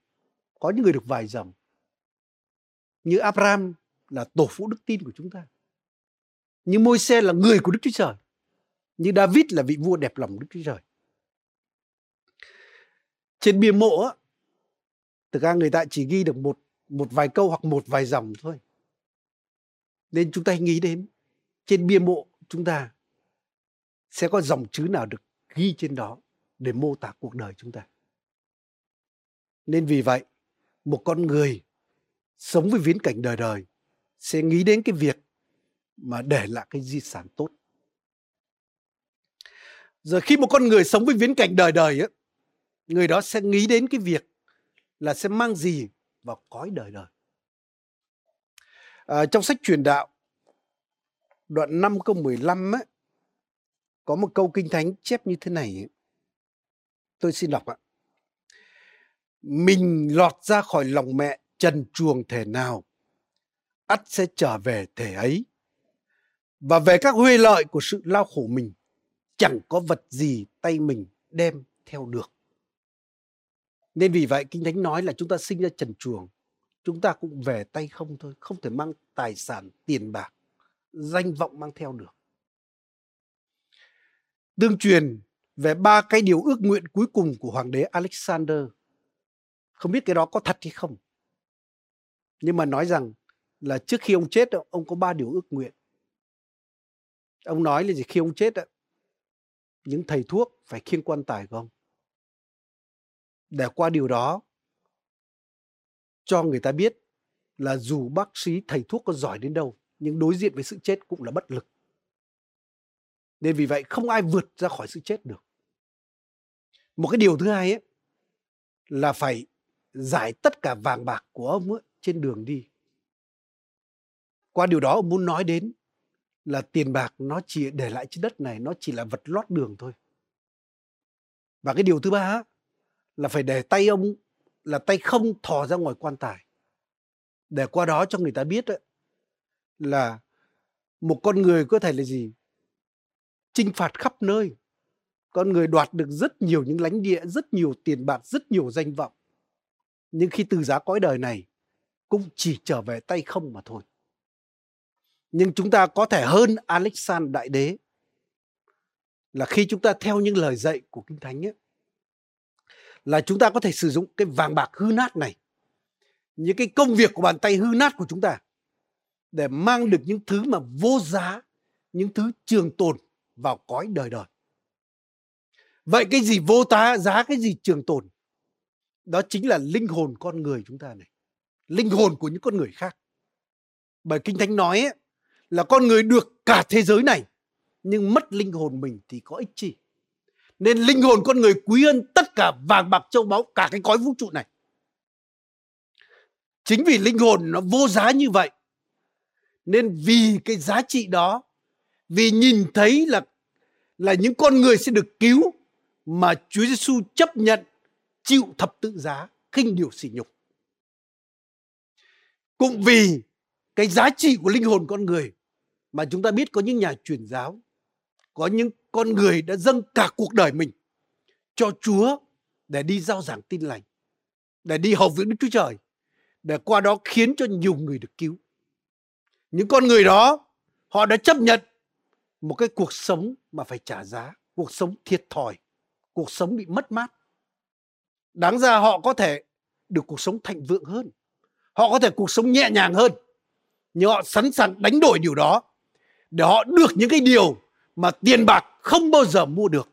có những người được vài dòng như Abraham là tổ phụ đức tin của chúng ta. Như Môi-se là người của Đức Chúa Trời. Như David là vị vua đẹp lòng Đức Chúa Trời. Trên bia mộ á thực ra người ta chỉ ghi được một một vài câu hoặc một vài dòng thôi nên chúng ta nghĩ đến trên bia mộ chúng ta sẽ có dòng chữ nào được ghi trên đó để mô tả cuộc đời chúng ta. Nên vì vậy, một con người sống với viễn cảnh đời đời sẽ nghĩ đến cái việc mà để lại cái di sản tốt. Rồi khi một con người sống với viễn cảnh đời đời ấy, người đó sẽ nghĩ đến cái việc là sẽ mang gì vào cõi đời đời. À, trong sách truyền đạo đoạn 5 câu 15 ấy, có một câu kinh thánh chép như thế này. Tôi xin đọc ạ. Mình lọt ra khỏi lòng mẹ trần chuồng thể nào, ắt sẽ trở về thể ấy. Và về các huê lợi của sự lao khổ mình, chẳng có vật gì tay mình đem theo được. Nên vì vậy Kinh Thánh nói là chúng ta sinh ra trần chuồng, chúng ta cũng về tay không thôi, không thể mang tài sản, tiền bạc, danh vọng mang theo được tương truyền về ba cái điều ước nguyện cuối cùng của hoàng đế Alexander. Không biết cái đó có thật hay không. Nhưng mà nói rằng là trước khi ông chết ông có ba điều ước nguyện. Ông nói là gì khi ông chết những thầy thuốc phải khiêng quan tài của ông. Để qua điều đó cho người ta biết là dù bác sĩ, thầy thuốc có giỏi đến đâu, nhưng đối diện với sự chết cũng là bất lực nên vì vậy không ai vượt ra khỏi sự chết được. Một cái điều thứ hai ấy, là phải giải tất cả vàng bạc của ông ấy trên đường đi. Qua điều đó, ông muốn nói đến là tiền bạc nó chỉ để lại trên đất này, nó chỉ là vật lót đường thôi. Và cái điều thứ ba là phải để tay ông là tay không thò ra ngoài quan tài. Để qua đó cho người ta biết ấy, là một con người có thể là gì? chinh phạt khắp nơi. Con người đoạt được rất nhiều những lãnh địa, rất nhiều tiền bạc, rất nhiều danh vọng. Nhưng khi từ giá cõi đời này, cũng chỉ trở về tay không mà thôi. Nhưng chúng ta có thể hơn Alexander Đại Đế là khi chúng ta theo những lời dạy của Kinh Thánh ấy, là chúng ta có thể sử dụng cái vàng bạc hư nát này, những cái công việc của bàn tay hư nát của chúng ta để mang được những thứ mà vô giá, những thứ trường tồn vào cõi đời đời. Vậy cái gì vô tá giá cái gì trường tồn? Đó chính là linh hồn con người chúng ta này. Linh hồn của những con người khác. Bởi Kinh Thánh nói ấy, là con người được cả thế giới này nhưng mất linh hồn mình thì có ích chi. Nên linh hồn con người quý hơn tất cả vàng bạc châu báu cả cái cõi vũ trụ này. Chính vì linh hồn nó vô giá như vậy nên vì cái giá trị đó vì nhìn thấy là là những con người sẽ được cứu mà Chúa Giêsu chấp nhận chịu thập tự giá khinh điều sỉ nhục. Cũng vì cái giá trị của linh hồn con người mà chúng ta biết có những nhà truyền giáo, có những con người đã dâng cả cuộc đời mình cho Chúa để đi giao giảng tin lành, để đi hầu việc Đức Chúa Trời, để qua đó khiến cho nhiều người được cứu. Những con người đó họ đã chấp nhận một cái cuộc sống mà phải trả giá, cuộc sống thiệt thòi, cuộc sống bị mất mát. Đáng ra họ có thể được cuộc sống thịnh vượng hơn. Họ có thể cuộc sống nhẹ nhàng hơn. Nhưng họ sẵn sàng đánh đổi điều đó để họ được những cái điều mà tiền bạc không bao giờ mua được.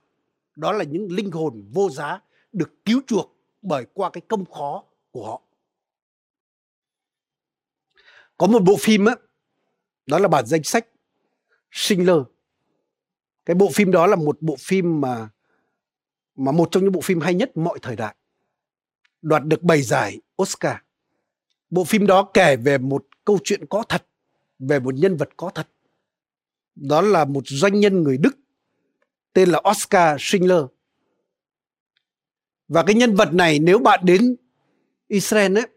Đó là những linh hồn vô giá được cứu chuộc bởi qua cái công khó của họ. Có một bộ phim á, đó là bản danh sách Schindler. Cái bộ phim đó là một bộ phim mà mà một trong những bộ phim hay nhất mọi thời đại. Đoạt được 7 giải Oscar. Bộ phim đó kể về một câu chuyện có thật, về một nhân vật có thật. Đó là một doanh nhân người Đức tên là Oscar Schindler. Và cái nhân vật này nếu bạn đến Israel ấy,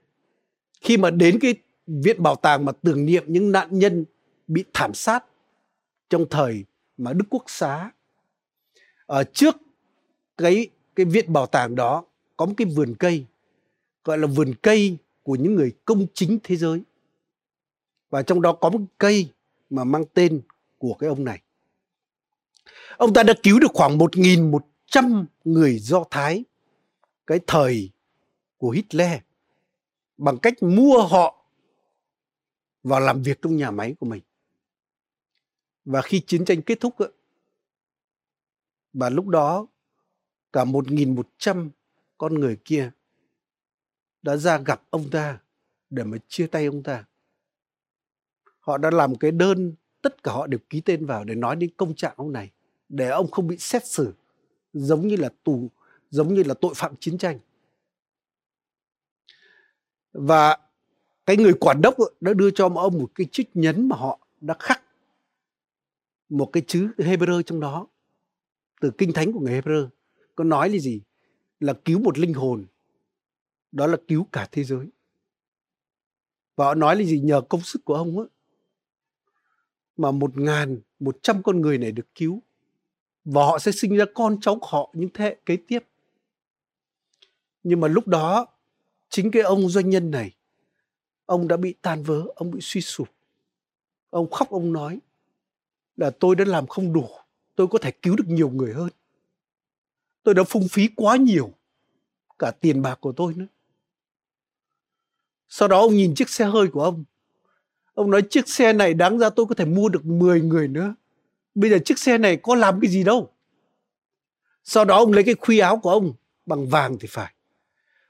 khi mà đến cái viện bảo tàng mà tưởng niệm những nạn nhân bị thảm sát trong thời mà Đức Quốc xá ở trước cái cái viện bảo tàng đó có một cái vườn cây gọi là vườn cây của những người công chính thế giới và trong đó có một cây mà mang tên của cái ông này ông ta đã cứu được khoảng 1.100 người Do Thái cái thời của Hitler bằng cách mua họ vào làm việc trong nhà máy của mình. Và khi chiến tranh kết thúc và lúc đó cả 1.100 con người kia đã ra gặp ông ta để mà chia tay ông ta. Họ đã làm cái đơn, tất cả họ đều ký tên vào để nói đến công trạng ông này, để ông không bị xét xử giống như là tù, giống như là tội phạm chiến tranh. Và cái người quản đốc đã đưa cho ông một cái trích nhấn mà họ đã khắc một cái chữ Hebrew trong đó từ kinh thánh của người Hebrew. Có nói là gì? Là cứu một linh hồn đó là cứu cả thế giới. Và họ nói là gì? Nhờ công sức của ông ấy mà một ngàn, một trăm con người này được cứu. Và họ sẽ sinh ra con cháu họ những thế hệ kế tiếp. Nhưng mà lúc đó, chính cái ông doanh nhân này, ông đã bị tan vỡ, ông bị suy sụp. Ông khóc, ông nói là tôi đã làm không đủ, tôi có thể cứu được nhiều người hơn. Tôi đã phung phí quá nhiều cả tiền bạc của tôi nữa. Sau đó ông nhìn chiếc xe hơi của ông ông nói chiếc xe này đáng ra tôi có thể mua được 10 người nữa. Bây giờ chiếc xe này có làm cái gì đâu. Sau đó ông lấy cái khuy áo của ông bằng vàng thì phải.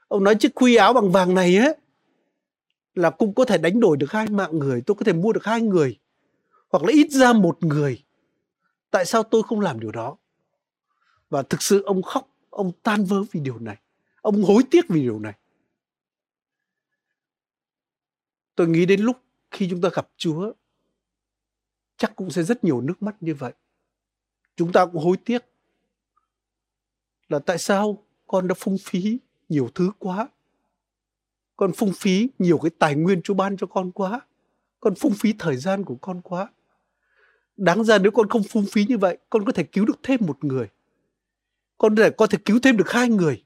Ông nói chiếc khuy áo bằng vàng này á là cũng có thể đánh đổi được hai mạng người, tôi có thể mua được hai người, hoặc là ít ra một người. Tại sao tôi không làm điều đó? Và thực sự ông khóc, ông tan vỡ vì điều này. Ông hối tiếc vì điều này. Tôi nghĩ đến lúc khi chúng ta gặp chúa chắc cũng sẽ rất nhiều nước mắt như vậy chúng ta cũng hối tiếc là tại sao con đã phung phí nhiều thứ quá con phung phí nhiều cái tài nguyên Chúa ban cho con quá. Con phung phí thời gian của con quá. Đáng ra nếu con không phung phí như vậy, con có thể cứu được thêm một người. Con có thể, thể cứu thêm được hai người.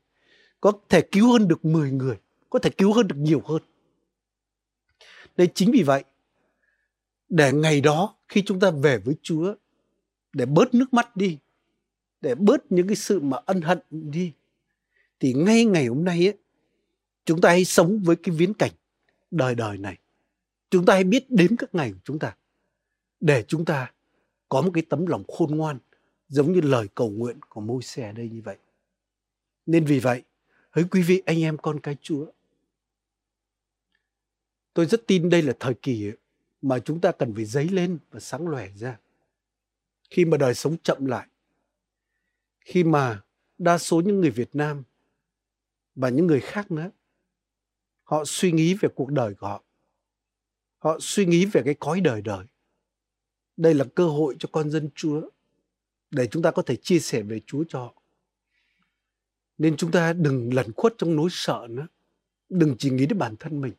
Có thể cứu hơn được 10 người. Có thể cứu hơn được nhiều hơn. Đây chính vì vậy, để ngày đó khi chúng ta về với Chúa, để bớt nước mắt đi, để bớt những cái sự mà ân hận đi, thì ngay ngày hôm nay ấy, chúng ta hãy sống với cái viễn cảnh đời đời này. Chúng ta hãy biết đến các ngày của chúng ta để chúng ta có một cái tấm lòng khôn ngoan giống như lời cầu nguyện của môi xe đây như vậy. Nên vì vậy hỡi quý vị anh em con cái chúa tôi rất tin đây là thời kỳ mà chúng ta cần phải dấy lên và sáng lòe ra. Khi mà đời sống chậm lại, khi mà đa số những người việt nam và những người khác nữa, họ suy nghĩ về cuộc đời của họ. Họ suy nghĩ về cái cõi đời đời. Đây là cơ hội cho con dân chúa để chúng ta có thể chia sẻ về chúa cho họ. Nên chúng ta đừng lẩn khuất trong nỗi sợ nữa. Đừng chỉ nghĩ đến bản thân mình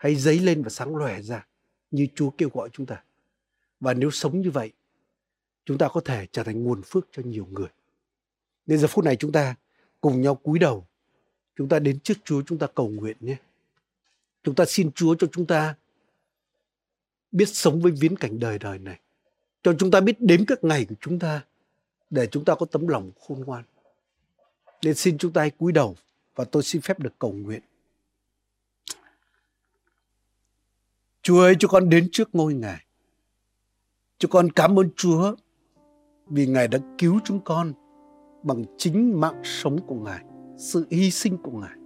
hãy dấy lên và sáng lòe ra như chúa kêu gọi chúng ta và nếu sống như vậy, chúng ta có thể trở thành nguồn phước cho nhiều người. Nên giờ phút này chúng ta cùng nhau cúi đầu. Chúng ta đến trước Chúa, chúng ta cầu nguyện nhé. Chúng ta xin Chúa cho chúng ta biết sống với viễn cảnh đời đời này. Cho chúng ta biết đếm các ngày của chúng ta để chúng ta có tấm lòng khôn ngoan. Nên xin chúng ta hãy cúi đầu và tôi xin phép được cầu nguyện. Chúa ơi, cho con đến trước ngôi Ngài. Cho con cảm ơn Chúa vì Ngài đã cứu chúng con bằng chính mạng sống của Ngài, sự hy sinh của Ngài.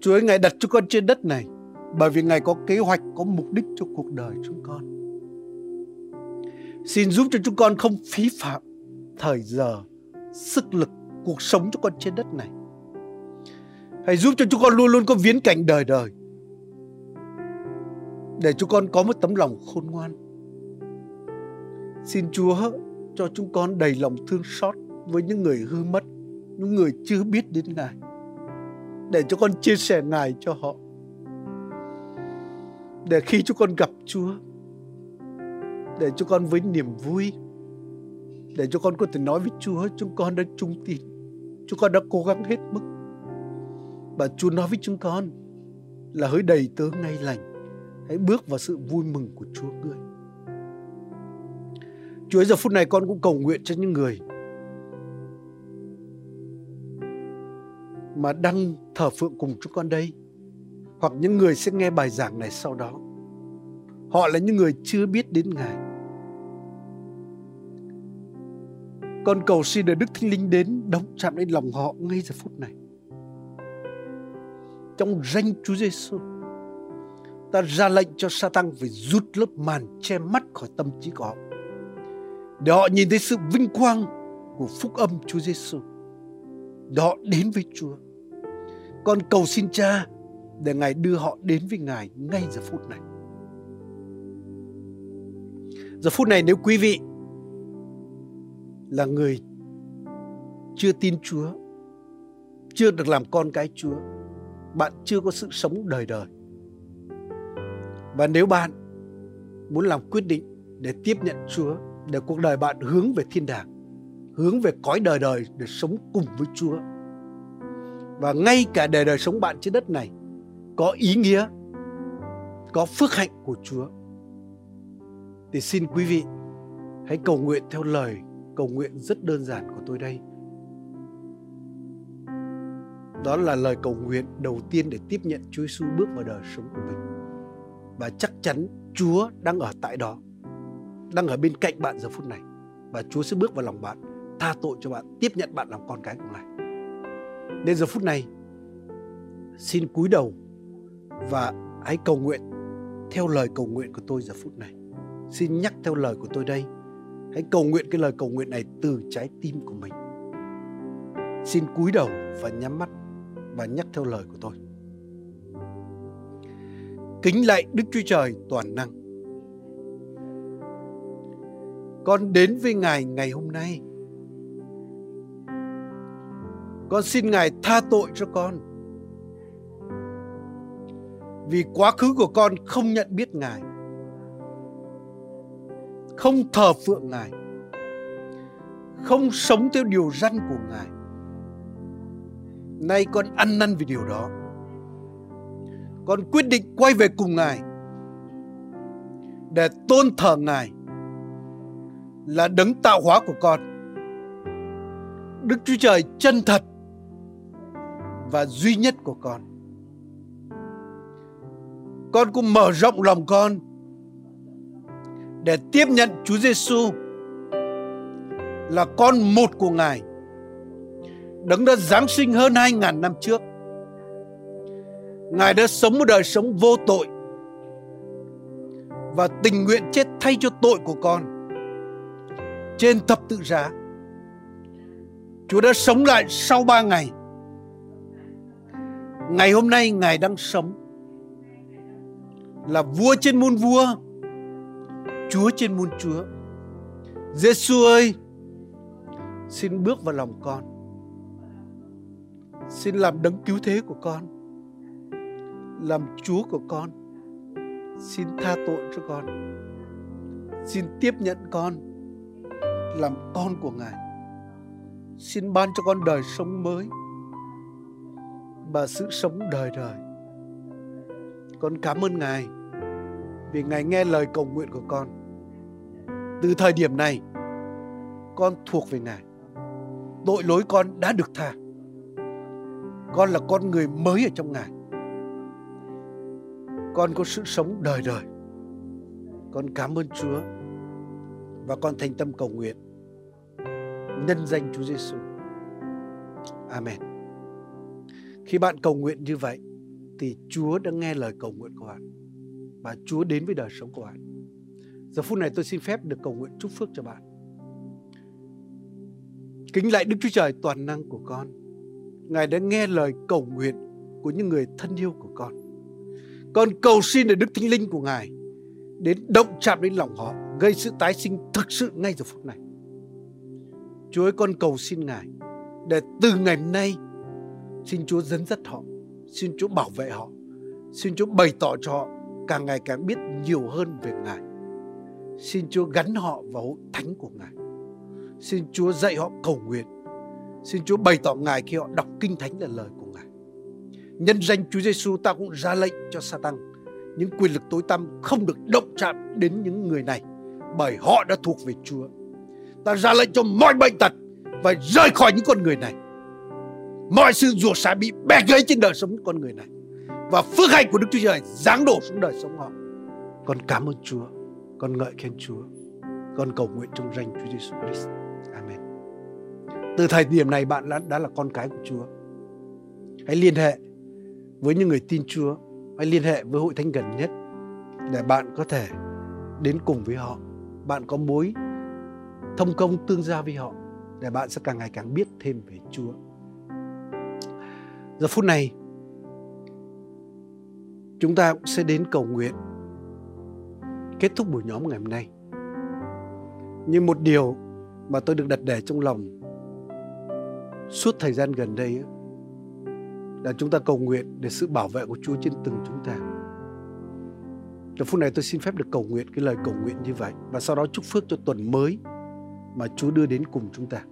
Chúa ơi, Ngài đặt chúng con trên đất này bởi vì Ngài có kế hoạch, có mục đích cho cuộc đời chúng con. Xin giúp cho chúng con không phí phạm thời giờ, sức lực, cuộc sống cho con trên đất này. Hãy giúp cho chúng con luôn luôn có viễn cảnh đời đời. Để chúng con có một tấm lòng khôn ngoan. Xin Chúa cho chúng con đầy lòng thương xót với những người hư mất, những người chưa biết đến Ngài. Để cho con chia sẻ Ngài cho họ. Để khi chúng con gặp Chúa, để cho con với niềm vui để cho con có thể nói với Chúa chúng con đã trung tín chúng con đã cố gắng hết mức và Chúa nói với chúng con là hỡi đầy tớ ngay lành hãy bước vào sự vui mừng của Chúa ngươi. Chúa ơi, giờ phút này con cũng cầu nguyện cho những người mà đang thờ phượng cùng chúng con đây hoặc những người sẽ nghe bài giảng này sau đó. Họ là những người chưa biết đến ngài. Con cầu xin được đức thánh linh đến đóng chạm lên lòng họ ngay giờ phút này. Trong danh Chúa Giêsu ta ra lệnh cho Satan phải rút lớp màn che mắt khỏi tâm trí của họ để họ nhìn thấy sự vinh quang của phúc âm Chúa Giêsu để họ đến với Chúa con cầu xin Cha để Ngài đưa họ đến với Ngài ngay giờ phút này Giờ phút này nếu quý vị là người chưa tin Chúa, chưa được làm con cái Chúa, bạn chưa có sự sống đời đời. Và nếu bạn muốn làm quyết định để tiếp nhận Chúa, để cuộc đời bạn hướng về thiên đàng, hướng về cõi đời đời để sống cùng với Chúa. Và ngay cả đời đời sống bạn trên đất này có ý nghĩa, có phước hạnh của Chúa thì xin quý vị hãy cầu nguyện theo lời cầu nguyện rất đơn giản của tôi đây. Đó là lời cầu nguyện đầu tiên để tiếp nhận Chúa Giêsu bước vào đời sống của mình. Và chắc chắn Chúa đang ở tại đó, đang ở bên cạnh bạn giờ phút này. Và Chúa sẽ bước vào lòng bạn, tha tội cho bạn, tiếp nhận bạn làm con cái của Ngài. Nên giờ phút này, xin cúi đầu và hãy cầu nguyện theo lời cầu nguyện của tôi giờ phút này. Xin nhắc theo lời của tôi đây. Hãy cầu nguyện cái lời cầu nguyện này từ trái tim của mình. Xin cúi đầu và nhắm mắt và nhắc theo lời của tôi. Kính lạy Đức Chúa Trời toàn năng. Con đến với Ngài ngày hôm nay. Con xin Ngài tha tội cho con. Vì quá khứ của con không nhận biết Ngài không thờ phượng Ngài, không sống theo điều răn của Ngài. Nay con ăn năn vì điều đó. Con quyết định quay về cùng Ngài để tôn thờ Ngài là đấng tạo hóa của con. Đức Chúa Trời chân thật và duy nhất của con. Con cũng mở rộng lòng con để tiếp nhận Chúa Giêsu là con một của Ngài. Đấng đã Giáng sinh hơn hai ngàn năm trước. Ngài đã sống một đời sống vô tội và tình nguyện chết thay cho tội của con trên thập tự giá. Chúa đã sống lại sau ba ngày. Ngày hôm nay Ngài đang sống là vua trên muôn vua Chúa trên muôn Chúa. Giêsu ơi, xin bước vào lòng con. Xin làm đấng cứu thế của con. Làm Chúa của con. Xin tha tội cho con. xin tiếp nhận con làm con của ngài. Xin ban cho con đời sống mới và sự sống đời đời. Con cảm ơn ngài vì ngài nghe lời cầu nguyện của con. Từ thời điểm này, con thuộc về ngài. Tội lỗi con đã được tha. Con là con người mới ở trong ngài con có sự sống đời đời. Con cảm ơn chúa và con thành tâm cầu nguyện. Nhân danh chúa giêsu amen. Khi bạn cầu nguyện như vậy, thì chúa đã nghe lời cầu nguyện của bạn và chúa đến với đời sống của bạn. Giờ phút này tôi xin phép được cầu nguyện chúc phước cho bạn. Kính lại đức chúa trời toàn năng của con. Ngài đã nghe lời cầu nguyện của những người thân yêu của con con cầu xin để đức thánh linh của ngài đến động chạm đến lòng họ gây sự tái sinh thực sự ngay giờ phút này Chúa ơi con cầu xin Ngài để từ ngày hôm nay xin Chúa dẫn dắt họ, xin Chúa bảo vệ họ, xin Chúa bày tỏ cho họ càng ngày càng biết nhiều hơn về Ngài. Xin Chúa gắn họ vào hội thánh của Ngài. Xin Chúa dạy họ cầu nguyện. Xin Chúa bày tỏ Ngài khi họ đọc kinh thánh là lời của Nhân danh Chúa Giêsu ta cũng ra lệnh cho Satan những quyền lực tối tăm không được động chạm đến những người này bởi họ đã thuộc về Chúa. Ta ra lệnh cho mọi bệnh tật phải rời khỏi những con người này. Mọi sự rủa xả bị bẻ gãy trên đời sống con người này. Và phước hạnh của Đức Chúa Trời giáng đổ xuống đời sống họ. Con cảm ơn Chúa. Con ngợi khen Chúa. Con cầu nguyện trong danh Chúa Giêsu Christ. Amen. Từ thời điểm này bạn đã, đã là con cái của Chúa. Hãy liên hệ với những người tin Chúa. Hãy liên hệ với hội thánh gần nhất để bạn có thể đến cùng với họ. Bạn có mối thông công tương giao với họ để bạn sẽ càng ngày càng biết thêm về Chúa. Giờ phút này, chúng ta cũng sẽ đến cầu nguyện kết thúc buổi nhóm ngày hôm nay. Nhưng một điều mà tôi được đặt để trong lòng suốt thời gian gần đây ấy là chúng ta cầu nguyện để sự bảo vệ của Chúa trên từng chúng ta. Giờ phút này tôi xin phép được cầu nguyện cái lời cầu nguyện như vậy và sau đó chúc phước cho tuần mới mà Chúa đưa đến cùng chúng ta.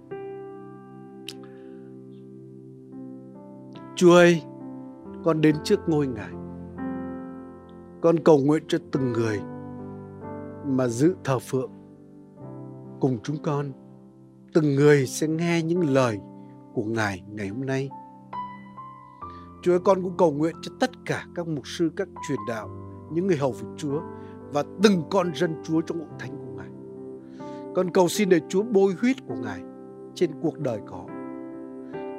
Chúa ơi, con đến trước ngôi Ngài. Con cầu nguyện cho từng người mà giữ thờ phượng cùng chúng con. Từng người sẽ nghe những lời của Ngài ngày hôm nay. Chúa con cũng cầu nguyện cho tất cả các mục sư, các truyền đạo, những người hầu phục Chúa và từng con dân Chúa trong hội thánh của Ngài. Con cầu xin để Chúa bôi huyết của Ngài trên cuộc đời của họ.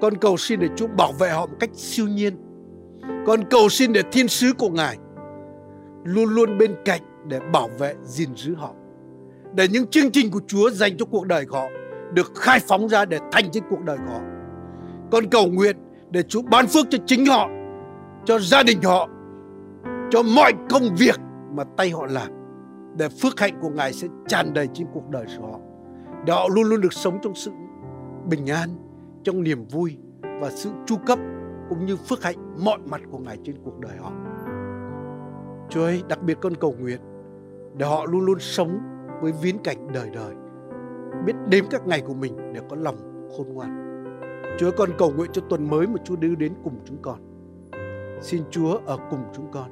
Con cầu xin để Chúa bảo vệ họ một cách siêu nhiên. Con cầu xin để thiên sứ của Ngài luôn luôn bên cạnh để bảo vệ, gìn giữ họ. Để những chương trình của Chúa dành cho cuộc đời của họ được khai phóng ra để thành trên cuộc đời của họ. Con cầu nguyện để Chúa ban phước cho chính họ, cho gia đình họ, cho mọi công việc mà tay họ làm để phước hạnh của Ngài sẽ tràn đầy trên cuộc đời của họ. Để họ luôn luôn được sống trong sự bình an, trong niềm vui và sự chu cấp cũng như phước hạnh mọi mặt của Ngài trên cuộc đời họ. Chúa ơi, đặc biệt con cầu nguyện để họ luôn luôn sống với viễn cảnh đời đời, biết đếm các ngày của mình để có lòng khôn ngoan. Chúa con cầu nguyện cho tuần mới mà Chúa đưa đến cùng chúng con. Xin Chúa ở cùng chúng con.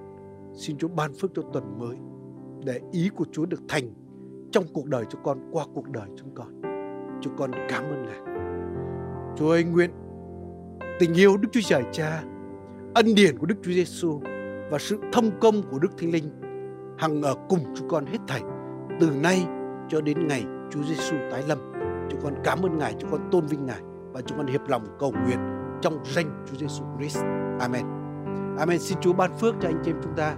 Xin Chúa ban phước cho tuần mới để ý của Chúa được thành trong cuộc đời cho con qua cuộc đời chúng con. Chúng con cảm ơn Ngài. Chúa ơi nguyện tình yêu Đức Chúa Trời Cha, ân điển của Đức Chúa Giêsu và sự thông công của Đức Thánh Linh hằng ở cùng chúng con hết thảy từ nay cho đến ngày Chúa Giêsu tái lâm. Chúng con cảm ơn Ngài, chúng con tôn vinh Ngài và chúng con hiệp lòng cầu nguyện trong danh Chúa Giêsu Christ. Amen. Amen. Xin Chúa ban phước cho anh chị em chúng ta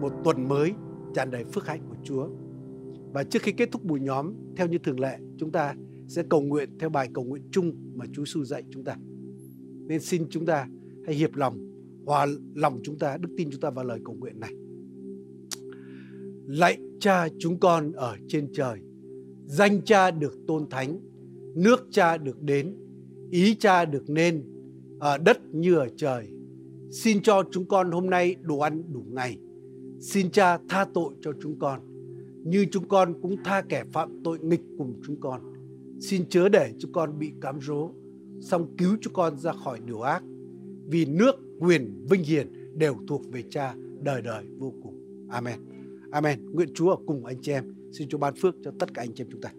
một tuần mới tràn đầy phước hạnh của Chúa. Và trước khi kết thúc buổi nhóm, theo như thường lệ, chúng ta sẽ cầu nguyện theo bài cầu nguyện chung mà Chúa Giêsu dạy chúng ta. Nên xin chúng ta hãy hiệp lòng, hòa lòng chúng ta, đức tin chúng ta vào lời cầu nguyện này. Lạy cha chúng con ở trên trời, danh cha được tôn thánh, nước cha được đến, ý cha được nên, ở đất như ở trời. Xin cho chúng con hôm nay đồ ăn đủ ngày. Xin cha tha tội cho chúng con như chúng con cũng tha kẻ phạm tội nghịch cùng chúng con. Xin chớ để chúng con bị cám dỗ, song cứu chúng con ra khỏi điều ác. Vì nước, quyền, vinh hiển đều thuộc về Cha đời đời vô cùng. Amen. Amen. Nguyện Chúa ở cùng anh chị em. Xin Chúa ban phước cho tất cả anh chị em chúng ta.